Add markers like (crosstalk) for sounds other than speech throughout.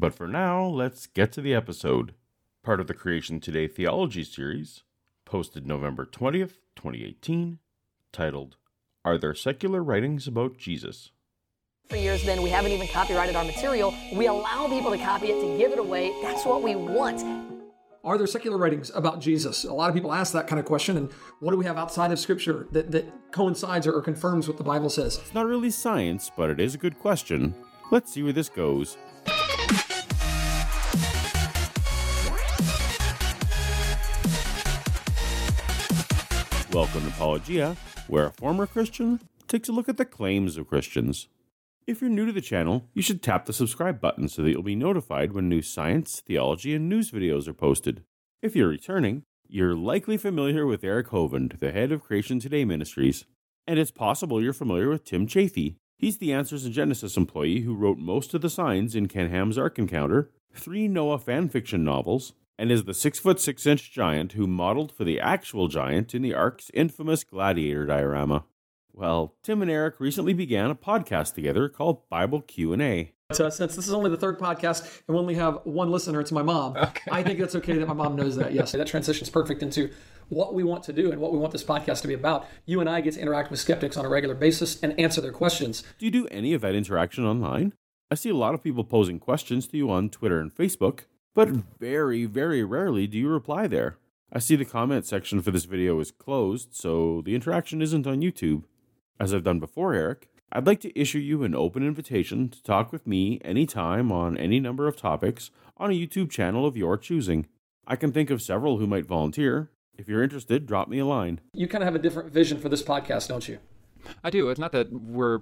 But for now, let's get to the episode. Part of the Creation Today Theology series, posted November 20th, 2018, titled, Are There Secular Writings About Jesus? For years, then, we haven't even copyrighted our material. We allow people to copy it, to give it away. That's what we want. Are there secular writings about Jesus? A lot of people ask that kind of question. And what do we have outside of Scripture that, that coincides or confirms what the Bible says? It's not really science, but it is a good question. Let's see where this goes. Welcome to Apologia, where a former Christian takes a look at the claims of Christians. If you're new to the channel, you should tap the subscribe button so that you'll be notified when new science, theology, and news videos are posted. If you're returning, you're likely familiar with Eric Hovind, the head of Creation Today Ministries. And it's possible you're familiar with Tim Chaffey. He's the Answers in Genesis employee who wrote most of the signs in Ken Ham's Ark Encounter, three Noah fanfiction novels, and is the six foot six inch giant who modeled for the actual giant in the Ark's infamous gladiator diorama. Well, Tim and Eric recently began a podcast together called Bible Q&A. But, uh, since this is only the third podcast and we only have one listener, it's my mom. Okay. I think it's okay that my mom knows that. Yes, that transitions perfect into what we want to do and what we want this podcast to be about. You and I get to interact with skeptics on a regular basis and answer their questions. Do you do any of that interaction online? I see a lot of people posing questions to you on Twitter and Facebook, but very, very rarely do you reply there. I see the comment section for this video is closed, so the interaction isn't on YouTube. As I've done before, Eric, I'd like to issue you an open invitation to talk with me anytime on any number of topics on a YouTube channel of your choosing. I can think of several who might volunteer. If you're interested, drop me a line. You kind of have a different vision for this podcast, don't you? I do. It's not that we're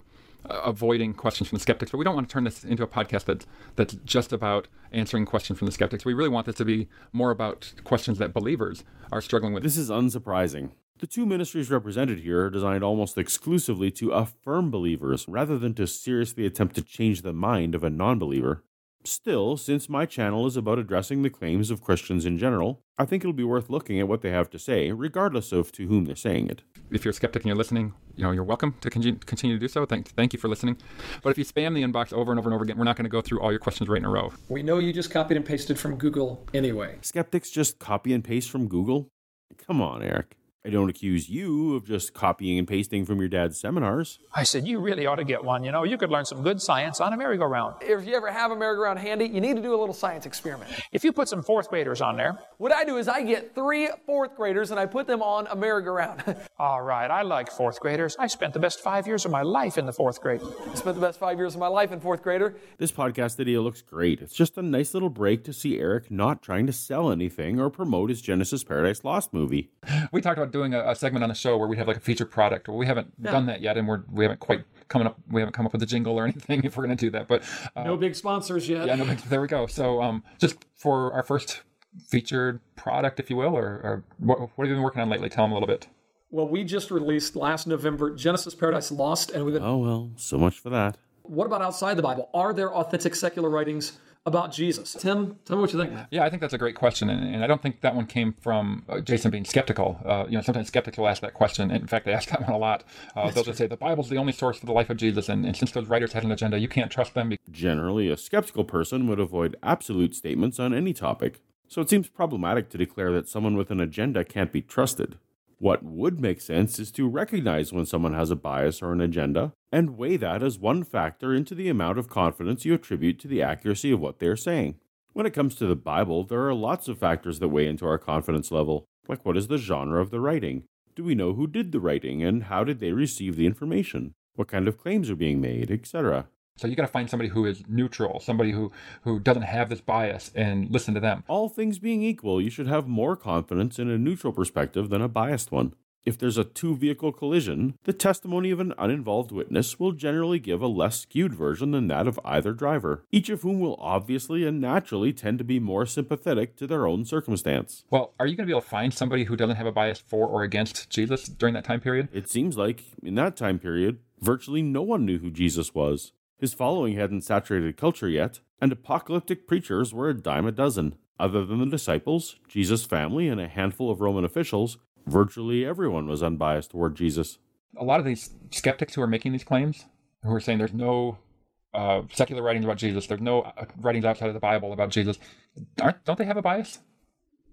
avoiding questions from the skeptics, but we don't want to turn this into a podcast that's that's just about answering questions from the skeptics. We really want this to be more about questions that believers are struggling with. This is unsurprising. The two ministries represented here are designed almost exclusively to affirm believers rather than to seriously attempt to change the mind of a non believer. Still, since my channel is about addressing the claims of Christians in general, I think it'll be worth looking at what they have to say, regardless of to whom they're saying it. If you're a skeptic and you're listening, you know you're welcome to continue, continue to do so. Thank, thank you for listening. But if you spam the inbox over and over and over again, we're not going to go through all your questions right in a row. We know you just copied and pasted from Google anyway. Skeptics just copy and paste from Google? Come on, Eric. I don't accuse you of just copying and pasting from your dad's seminars. I said, You really ought to get one. You know, you could learn some good science on a merry-go-round. If you ever have a merry-go-round handy, you need to do a little science experiment. If you put some fourth graders on there, What I do is I get three fourth graders and I put them on a merry-go-round. (laughs) all right, I like fourth graders. I spent the best five years of my life in the fourth grade. I spent the best five years of my life in fourth grader. This podcast video looks great. It's just a nice little break to see Eric not trying to sell anything or promote his Genesis Paradise Lost movie. We talked about doing a, a segment on the show where we have like a featured product. Well, we haven't done that yet, and we're we haven't quite coming up. We haven't come up with a jingle or (laughs) anything if we're going to do that. But uh, No big sponsors yet. yeah, no, but there we go. So um, just for our first featured product, if you will, or, or what, what have you been working on lately? Tell them a little bit. Well, we just released last November Genesis Paradise Lost, and we've been. Oh well, so much for that. What about outside the Bible? Are there authentic secular writings about Jesus? Tim, tell me what you think. Yeah, I think that's a great question, and, and I don't think that one came from uh, Jason being skeptical. Uh, you know, sometimes skeptics will ask that question. In fact, they ask that one a lot. Uh, they'll just say the Bible's the only source for the life of Jesus, and, and since those writers had an agenda, you can't trust them. Generally, a skeptical person would avoid absolute statements on any topic, so it seems problematic to declare that someone with an agenda can't be trusted. What would make sense is to recognize when someone has a bias or an agenda and weigh that as one factor into the amount of confidence you attribute to the accuracy of what they are saying. When it comes to the Bible, there are lots of factors that weigh into our confidence level, like what is the genre of the writing? Do we know who did the writing and how did they receive the information? What kind of claims are being made, etc. So you got to find somebody who is neutral, somebody who who doesn't have this bias, and listen to them. All things being equal, you should have more confidence in a neutral perspective than a biased one. If there's a two vehicle collision, the testimony of an uninvolved witness will generally give a less skewed version than that of either driver, each of whom will obviously and naturally tend to be more sympathetic to their own circumstance. Well, are you going to be able to find somebody who doesn't have a bias for or against Jesus during that time period? It seems like, in that time period, virtually no one knew who Jesus was. His following hadn't saturated culture yet, and apocalyptic preachers were a dime a dozen. Other than the disciples, Jesus' family, and a handful of Roman officials, virtually everyone was unbiased toward Jesus. A lot of these skeptics who are making these claims, who are saying there's no uh, secular writings about Jesus, there's no uh, writings outside of the Bible about Jesus, aren't don't they have a bias?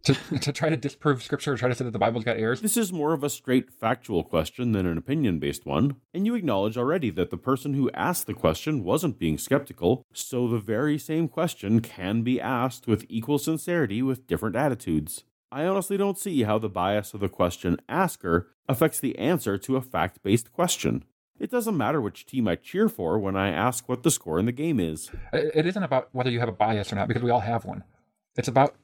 To, (laughs) to try to disprove scripture or try to say that the Bible's got errors? This is more of a straight factual question than an opinion based one, and you acknowledge already that the person who asked the question wasn't being skeptical, so the very same question can be asked with equal sincerity with different attitudes. I honestly don't see how the bias of the question asker affects the answer to a fact based question. It doesn't matter which team I cheer for when I ask what the score in the game is. It isn't about whether you have a bias or not, because we all have one. It's about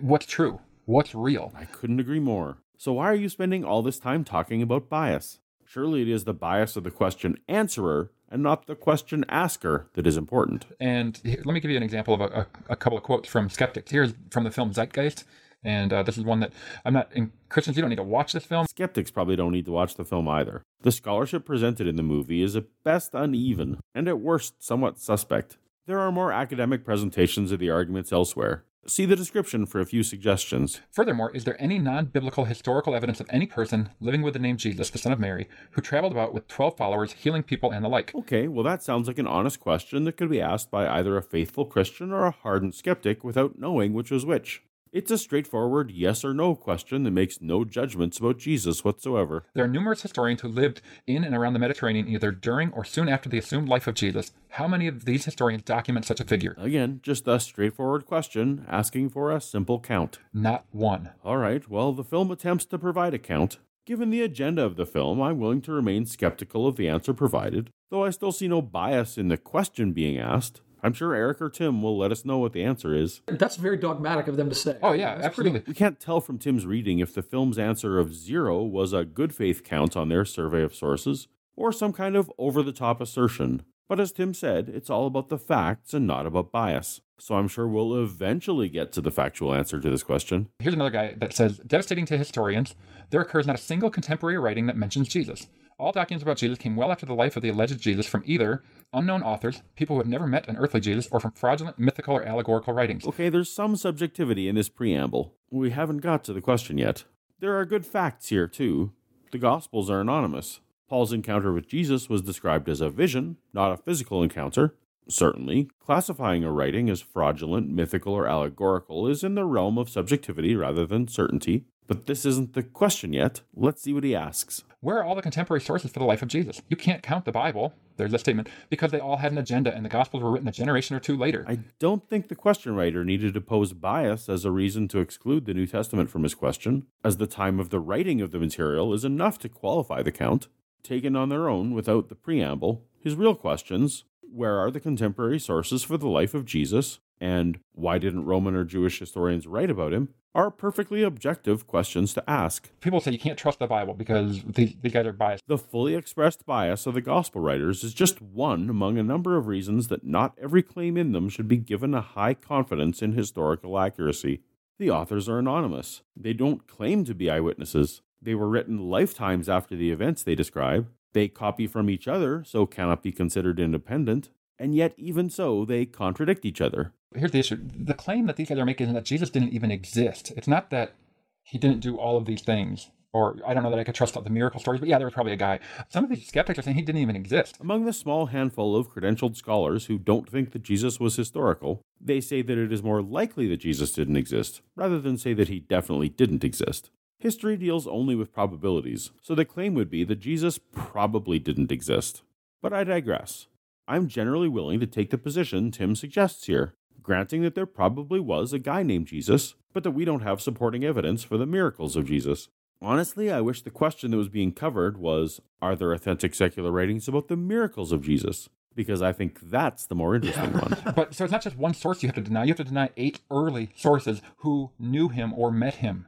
what's true, what's real. I couldn't agree more. So, why are you spending all this time talking about bias? Surely it is the bias of the question answerer and not the question asker that is important. And here, let me give you an example of a, a, a couple of quotes from skeptics. Here's from the film Zeitgeist. And uh, this is one that I'm not in Christians. You don't need to watch this film. Skeptics probably don't need to watch the film either. The scholarship presented in the movie is at best uneven and at worst somewhat suspect. There are more academic presentations of the arguments elsewhere. See the description for a few suggestions. Furthermore, is there any non biblical historical evidence of any person living with the name Jesus, the Son of Mary, who traveled about with 12 followers, healing people and the like? Okay, well, that sounds like an honest question that could be asked by either a faithful Christian or a hardened skeptic without knowing which was which. It's a straightforward yes or no question that makes no judgments about Jesus whatsoever. There are numerous historians who lived in and around the Mediterranean either during or soon after the assumed life of Jesus. How many of these historians document such a figure? Again, just a straightforward question asking for a simple count. Not one. All right, well, the film attempts to provide a count. Given the agenda of the film, I'm willing to remain skeptical of the answer provided, though I still see no bias in the question being asked. I'm sure Eric or Tim will let us know what the answer is. That's very dogmatic of them to say. Oh, yeah, That's absolutely. We can't tell from Tim's reading if the film's answer of zero was a good faith count on their survey of sources, or some kind of over the top assertion. But as Tim said, it's all about the facts and not about bias. So I'm sure we'll eventually get to the factual answer to this question. Here's another guy that says Devastating to historians, there occurs not a single contemporary writing that mentions Jesus. All documents about Jesus came well after the life of the alleged Jesus from either unknown authors, people who have never met an earthly Jesus, or from fraudulent mythical or allegorical writings. Okay, there's some subjectivity in this preamble. We haven't got to the question yet. There are good facts here, too. The Gospels are anonymous. Paul's encounter with Jesus was described as a vision, not a physical encounter. Certainly, classifying a writing as fraudulent, mythical, or allegorical is in the realm of subjectivity rather than certainty. But this isn't the question yet. Let's see what he asks. Where are all the contemporary sources for the life of Jesus? You can't count the Bible, there's a statement, because they all had an agenda and the Gospels were written a generation or two later. I don't think the question writer needed to pose bias as a reason to exclude the New Testament from his question, as the time of the writing of the material is enough to qualify the count. Taken on their own without the preamble, his real questions where are the contemporary sources for the life of Jesus? And why didn't Roman or Jewish historians write about him? Are perfectly objective questions to ask. People say you can't trust the Bible because these, these guys are biased. The fully expressed bias of the gospel writers is just one among a number of reasons that not every claim in them should be given a high confidence in historical accuracy. The authors are anonymous. They don't claim to be eyewitnesses. They were written lifetimes after the events they describe. They copy from each other, so cannot be considered independent. And yet, even so, they contradict each other. Here's the issue the claim that these guys are making is that Jesus didn't even exist. It's not that he didn't do all of these things. Or I don't know that I could trust all the miracle stories, but yeah, there was probably a guy. Some of these skeptics are saying he didn't even exist. Among the small handful of credentialed scholars who don't think that Jesus was historical, they say that it is more likely that Jesus didn't exist, rather than say that he definitely didn't exist. History deals only with probabilities, so the claim would be that Jesus probably didn't exist. But I digress. I'm generally willing to take the position Tim suggests here, granting that there probably was a guy named Jesus, but that we don't have supporting evidence for the miracles of Jesus. Honestly, I wish the question that was being covered was Are there authentic secular writings about the miracles of Jesus? Because I think that's the more interesting one. (laughs) But so it's not just one source you have to deny, you have to deny eight early sources who knew him or met him.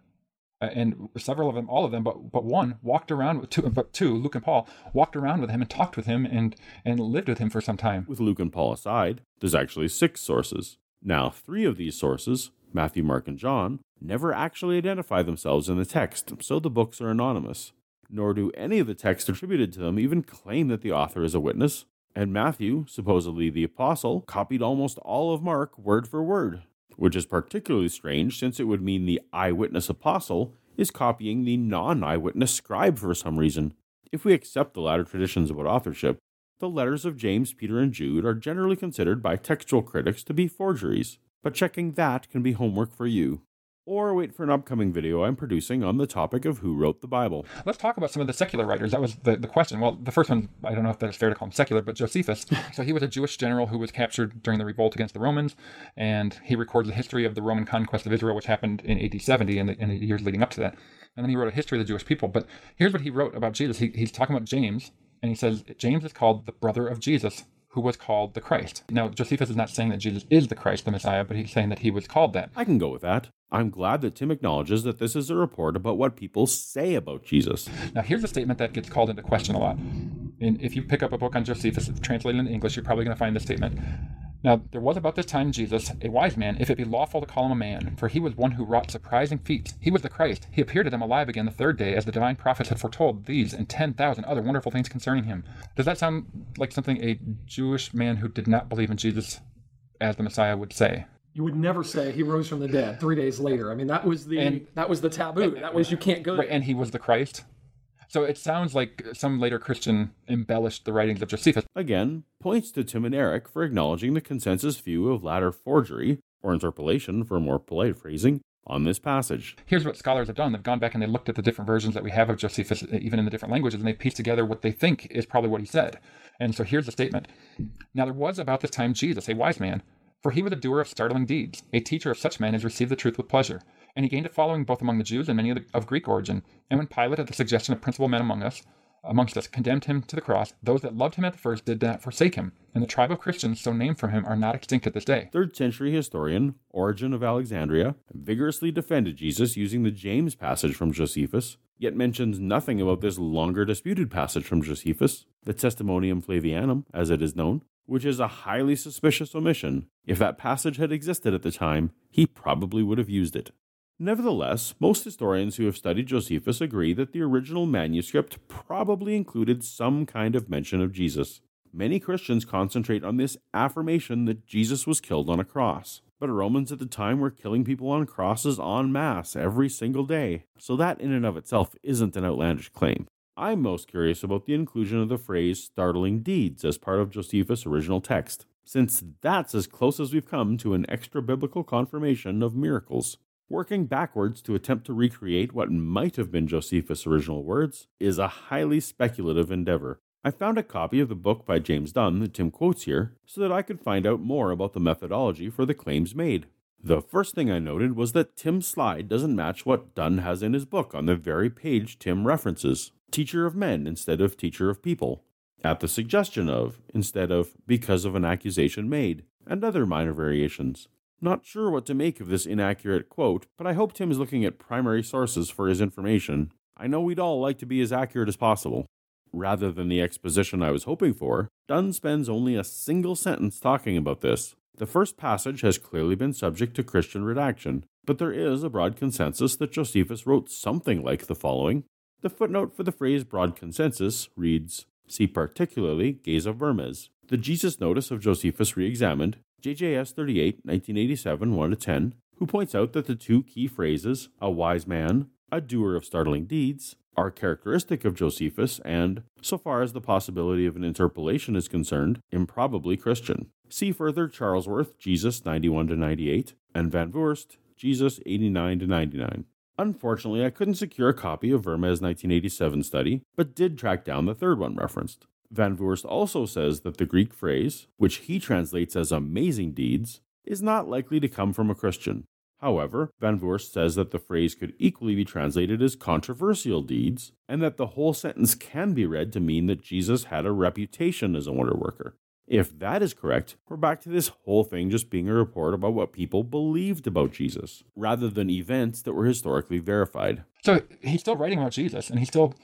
Uh, and several of them, all of them, but but one walked around with two, but two, Luke and Paul, walked around with him and talked with him and and lived with him for some time. With Luke and Paul aside, there's actually six sources. Now, three of these sources, Matthew, Mark, and John, never actually identify themselves in the text, so the books are anonymous. Nor do any of the texts attributed to them even claim that the author is a witness. And Matthew, supposedly the apostle, copied almost all of Mark word for word, which is particularly strange since it would mean the eyewitness apostle is copying the non eyewitness scribe for some reason. If we accept the latter traditions about authorship, the letters of James, Peter, and Jude are generally considered by textual critics to be forgeries, but checking that can be homework for you or wait for an upcoming video I'm producing on the topic of who wrote the Bible. Let's talk about some of the secular writers. That was the, the question. Well, the first one, I don't know if that's fair to call him secular, but Josephus. (laughs) so he was a Jewish general who was captured during the revolt against the Romans, and he records the history of the Roman conquest of Israel, which happened in AD 70 and the, the years leading up to that. And then he wrote a history of the Jewish people. But here's what he wrote about Jesus. He, he's talking about James, and he says James is called the brother of Jesus, who was called the Christ. Now, Josephus is not saying that Jesus is the Christ, the Messiah, but he's saying that he was called that. I can go with that. I'm glad that Tim acknowledges that this is a report about what people say about Jesus. Now, here's a statement that gets called into question a lot. And if you pick up a book on Josephus translated into English, you're probably going to find this statement. Now, there was about this time Jesus, a wise man, if it be lawful to call him a man, for he was one who wrought surprising feats. He was the Christ. He appeared to them alive again the third day, as the divine prophets had foretold these and 10,000 other wonderful things concerning him. Does that sound like something a Jewish man who did not believe in Jesus as the Messiah would say? You would never say he rose from the dead three days later. I mean, that was the and, that was the taboo. That was you can't go. Right, and he was the Christ. So it sounds like some later Christian embellished the writings of Josephus. Again, points to Tim and Eric for acknowledging the consensus view of latter forgery, or interpolation for more polite phrasing, on this passage. Here's what scholars have done. They've gone back and they looked at the different versions that we have of Josephus, uh, even in the different languages, and they pieced together what they think is probably what he said. And so here's the statement. Now there was about this time Jesus, a wise man, for he was a doer of startling deeds. A teacher of such men has received the truth with pleasure and he gained a following both among the Jews and many of, the, of Greek origin. And when Pilate, at the suggestion of principal men among us, amongst us, condemned him to the cross, those that loved him at the first did not forsake him, and the tribe of Christians so named from him are not extinct at this day. Third century historian Origen of Alexandria vigorously defended Jesus using the James passage from Josephus, yet mentions nothing about this longer disputed passage from Josephus, the Testimonium Flavianum, as it is known, which is a highly suspicious omission. If that passage had existed at the time, he probably would have used it. Nevertheless, most historians who have studied Josephus agree that the original manuscript probably included some kind of mention of Jesus. Many Christians concentrate on this affirmation that Jesus was killed on a cross, but Romans at the time were killing people on crosses en masse every single day, so that in and of itself isn't an outlandish claim. I'm most curious about the inclusion of the phrase startling deeds as part of Josephus' original text, since that's as close as we've come to an extra biblical confirmation of miracles. Working backwards to attempt to recreate what might have been Josephus' original words is a highly speculative endeavor. I found a copy of the book by James Dunn that Tim quotes here so that I could find out more about the methodology for the claims made. The first thing I noted was that Tim's slide doesn't match what Dunn has in his book on the very page Tim references teacher of men instead of teacher of people, at the suggestion of instead of because of an accusation made, and other minor variations. Not sure what to make of this inaccurate quote, but I hope Tim is looking at primary sources for his information. I know we'd all like to be as accurate as possible. Rather than the exposition I was hoping for, Dunn spends only a single sentence talking about this. The first passage has clearly been subject to Christian redaction, but there is a broad consensus that Josephus wrote something like the following. The footnote for the phrase broad consensus reads See particularly Geza Vermes. The Jesus Notice of Josephus re examined JJS 38, 1987, 1 to 10, who points out that the two key phrases, a wise man, a doer of startling deeds, are characteristic of Josephus and, so far as the possibility of an interpolation is concerned, improbably Christian. See further Charlesworth, Jesus 91 to 98, and Van Voorst, Jesus 89 to 99. Unfortunately, I couldn't secure a copy of Vermes' 1987 study, but did track down the third one referenced. Van Voorst also says that the Greek phrase, which he translates as amazing deeds, is not likely to come from a Christian. However, Van Voorst says that the phrase could equally be translated as controversial deeds, and that the whole sentence can be read to mean that Jesus had a reputation as a wonder worker. If that is correct, we're back to this whole thing just being a report about what people believed about Jesus, rather than events that were historically verified. So he's still writing about Jesus and he's still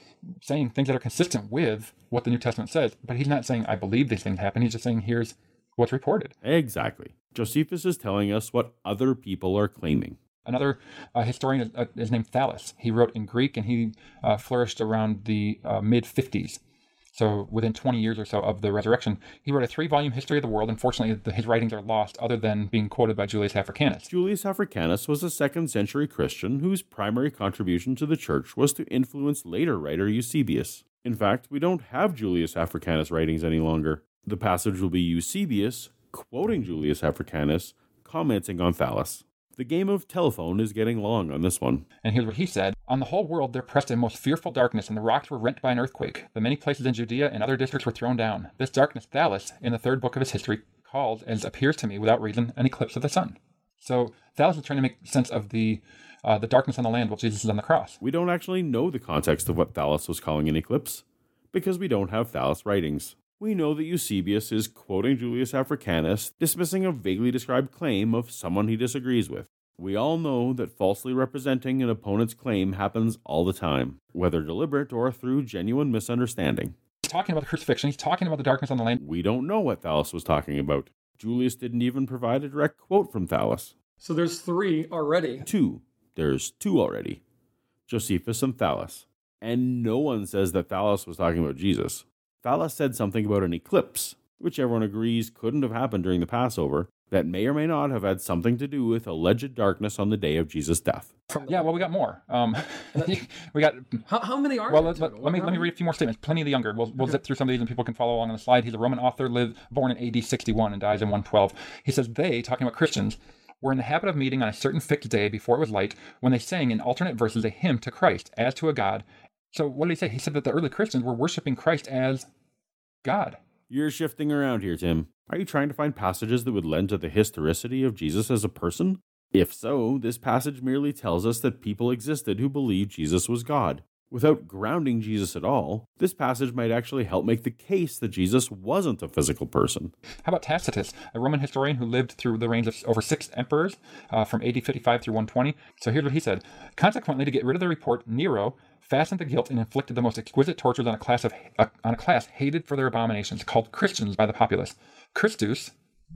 saying things that are consistent with what the New Testament says, but he's not saying, I believe these things happen. He's just saying, here's what's reported. Exactly. Josephus is telling us what other people are claiming. Another uh, historian is, uh, is, named Thallus. He wrote in Greek and he uh, flourished around the uh, mid 50s. So within 20 years or so of the resurrection, he wrote a three-volume history of the world. Unfortunately, the, his writings are lost, other than being quoted by Julius Africanus. Julius Africanus was a second-century Christian whose primary contribution to the church was to influence later writer Eusebius. In fact, we don't have Julius Africanus writings any longer. The passage will be Eusebius quoting Julius Africanus, commenting on Thallus. The game of telephone is getting long on this one. And here's what he said On the whole world there pressed a most fearful darkness, and the rocks were rent by an earthquake. The many places in Judea and other districts were thrown down. This darkness Thallus, in the third book of his history, called, as appears to me without reason, an eclipse of the sun. So Thallus is trying to make sense of the uh, the darkness on the land while Jesus is on the cross. We don't actually know the context of what Thallus was calling an eclipse, because we don't have Thallus writings. We know that Eusebius is quoting Julius Africanus, dismissing a vaguely described claim of someone he disagrees with. We all know that falsely representing an opponent's claim happens all the time, whether deliberate or through genuine misunderstanding. He's talking about the crucifixion, he's talking about the darkness on the land. We don't know what Thallus was talking about. Julius didn't even provide a direct quote from Thallus. So there's three already. Two. There's two already Josephus and Thallus. And no one says that Thallus was talking about Jesus. Thallus said something about an eclipse, which everyone agrees couldn't have happened during the Passover, that may or may not have had something to do with alleged darkness on the day of Jesus' death. Yeah, well, we got more. Um, (laughs) (laughs) we got. How, how many are well, there? let, let, let me let me read a few more statements. Pliny the Younger. We'll, we'll zip through some of these, and people can follow along on the slide. He's a Roman author, lived born in A.D. 61 and dies in 112. He says they, talking about Christians, were in the habit of meeting on a certain fixed day before it was light, when they sang in alternate verses a hymn to Christ as to a god. So what did he say? He said that the early Christians were worshiping Christ as God. You're shifting around here, Tim. Are you trying to find passages that would lend to the historicity of Jesus as a person? If so, this passage merely tells us that people existed who believed Jesus was God. Without grounding Jesus at all, this passage might actually help make the case that Jesus wasn't a physical person. How about Tacitus, a Roman historian who lived through the reigns of over six emperors uh, from AD 55 through 120? So here's what he said Consequently, to get rid of the report, Nero fastened the guilt and inflicted the most exquisite tortures on a class of uh, on a class hated for their abominations, called Christians by the populace. Christus,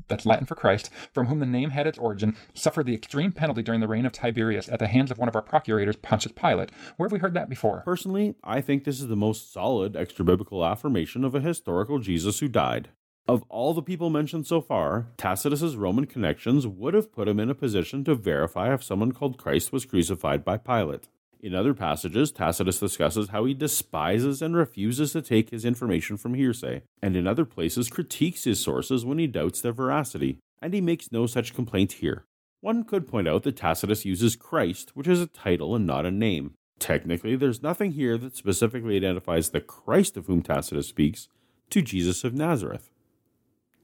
that's Latin for Christ, from whom the name had its origin, suffered the extreme penalty during the reign of Tiberius at the hands of one of our procurators, Pontius Pilate. Where have we heard that before? Personally, I think this is the most solid extra biblical affirmation of a historical Jesus who died. Of all the people mentioned so far, Tacitus's Roman connections would have put him in a position to verify if someone called Christ was crucified by Pilate. In other passages, Tacitus discusses how he despises and refuses to take his information from hearsay, and in other places critiques his sources when he doubts their veracity, and he makes no such complaint here. One could point out that Tacitus uses Christ, which is a title and not a name. Technically, there's nothing here that specifically identifies the Christ of whom Tacitus speaks to Jesus of Nazareth.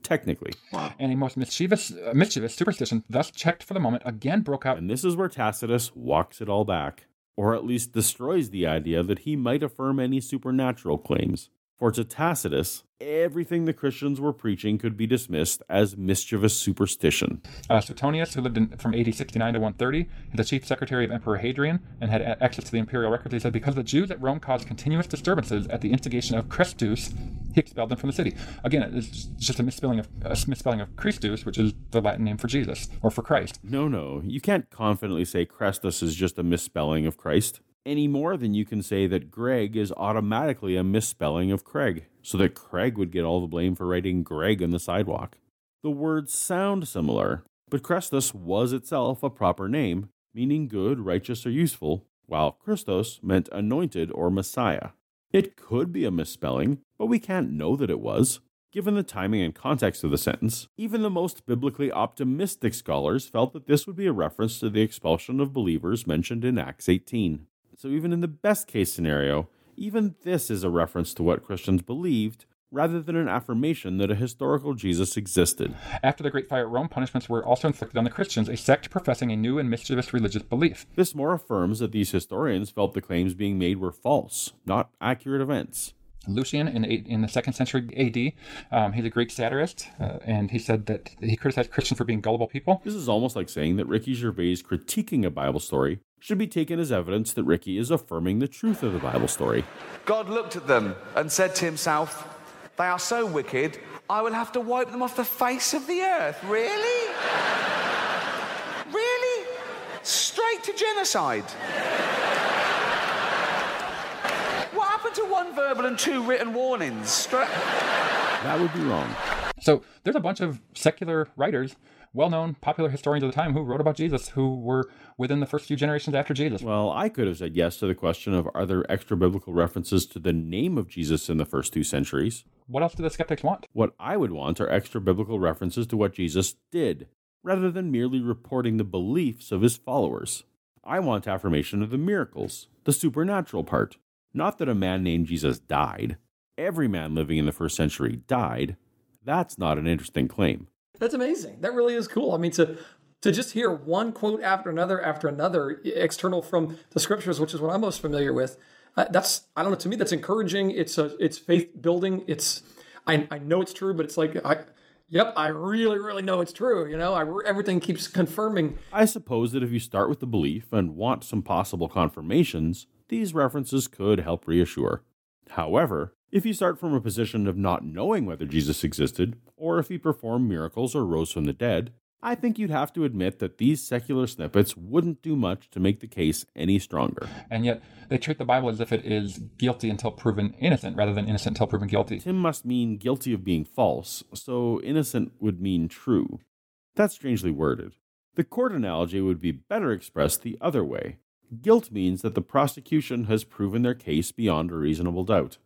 Technically. And a most mischievous, uh, mischievous superstition, thus checked for the moment, again broke out. And this is where Tacitus walks it all back or at least destroys the idea that he might affirm any supernatural claims. For to Tacitus, everything the Christians were preaching could be dismissed as mischievous superstition. Uh, Suetonius, who lived in, from AD 69 to 130, the chief secretary of Emperor Hadrian, and had access to the imperial records, he said, because the Jews at Rome caused continuous disturbances at the instigation of Chrestus, he expelled them from the city. Again, it's just a misspelling of a misspelling of Christus, which is the Latin name for Jesus or for Christ. No, no, you can't confidently say Chrestus is just a misspelling of Christ any more than you can say that Greg is automatically a misspelling of Craig, so that Craig would get all the blame for writing Greg on the sidewalk. The words sound similar, but Chrestus was itself a proper name, meaning good, righteous, or useful, while Christos meant anointed or Messiah. It could be a misspelling, but we can't know that it was. Given the timing and context of the sentence, even the most biblically optimistic scholars felt that this would be a reference to the expulsion of believers mentioned in Acts 18. So, even in the best case scenario, even this is a reference to what Christians believed rather than an affirmation that a historical Jesus existed. After the Great Fire at Rome, punishments were also inflicted on the Christians, a sect professing a new and mischievous religious belief. This more affirms that these historians felt the claims being made were false, not accurate events. Lucian in, eight, in the second century AD. Um, he's a Greek satirist, uh, and he said that he criticized Christians for being gullible people. This is almost like saying that Ricky Gervais critiquing a Bible story should be taken as evidence that Ricky is affirming the truth of the Bible story. God looked at them and said to himself, They are so wicked, I will have to wipe them off the face of the earth. Really? really? Straight to genocide. What happened to one verbal and two written warnings? Straight. That would be wrong. So there's a bunch of secular writers, well-known, popular historians of the time who wrote about Jesus, who were within the first few generations after Jesus. Well, I could have said yes to the question of are there extra biblical references to the name of Jesus in the first two centuries? What else do the skeptics want? What I would want are extra biblical references to what Jesus did, rather than merely reporting the beliefs of his followers. I want affirmation of the miracles, the supernatural part, not that a man named Jesus died. Every man living in the first century died. That's not an interesting claim. That's amazing. That really is cool. I mean, to to just hear one quote after another after another external from the scriptures, which is what I'm most familiar with. Uh, that's I don't know. To me, that's encouraging. It's a it's faith building. It's I I know it's true, but it's like I. Yep, I really, really know it's true. You know, I, everything keeps confirming. I suppose that if you start with the belief and want some possible confirmations, these references could help reassure. However, if you start from a position of not knowing whether Jesus existed, or if he performed miracles or rose from the dead, I think you'd have to admit that these secular snippets wouldn't do much to make the case any stronger. And yet, they treat the Bible as if it is guilty until proven innocent, rather than innocent until proven guilty. Tim must mean guilty of being false, so innocent would mean true. That's strangely worded. The court analogy would be better expressed the other way. Guilt means that the prosecution has proven their case beyond a reasonable doubt.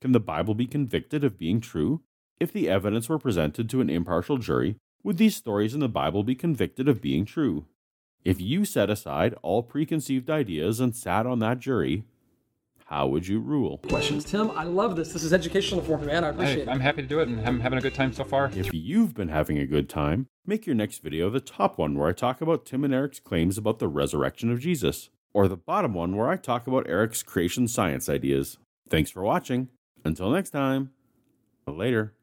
Can the Bible be convicted of being true? If the evidence were presented to an impartial jury, would these stories in the Bible be convicted of being true? If you set aside all preconceived ideas and sat on that jury, how would you rule? Questions, Tim. I love this. This is educational for me, man. I appreciate Hey, it. I'm happy to do it, and I'm having a good time so far. If you've been having a good time, make your next video the top one where I talk about Tim and Eric's claims about the resurrection of Jesus, or the bottom one where I talk about Eric's creation science ideas. Thanks for watching. Until next time, later.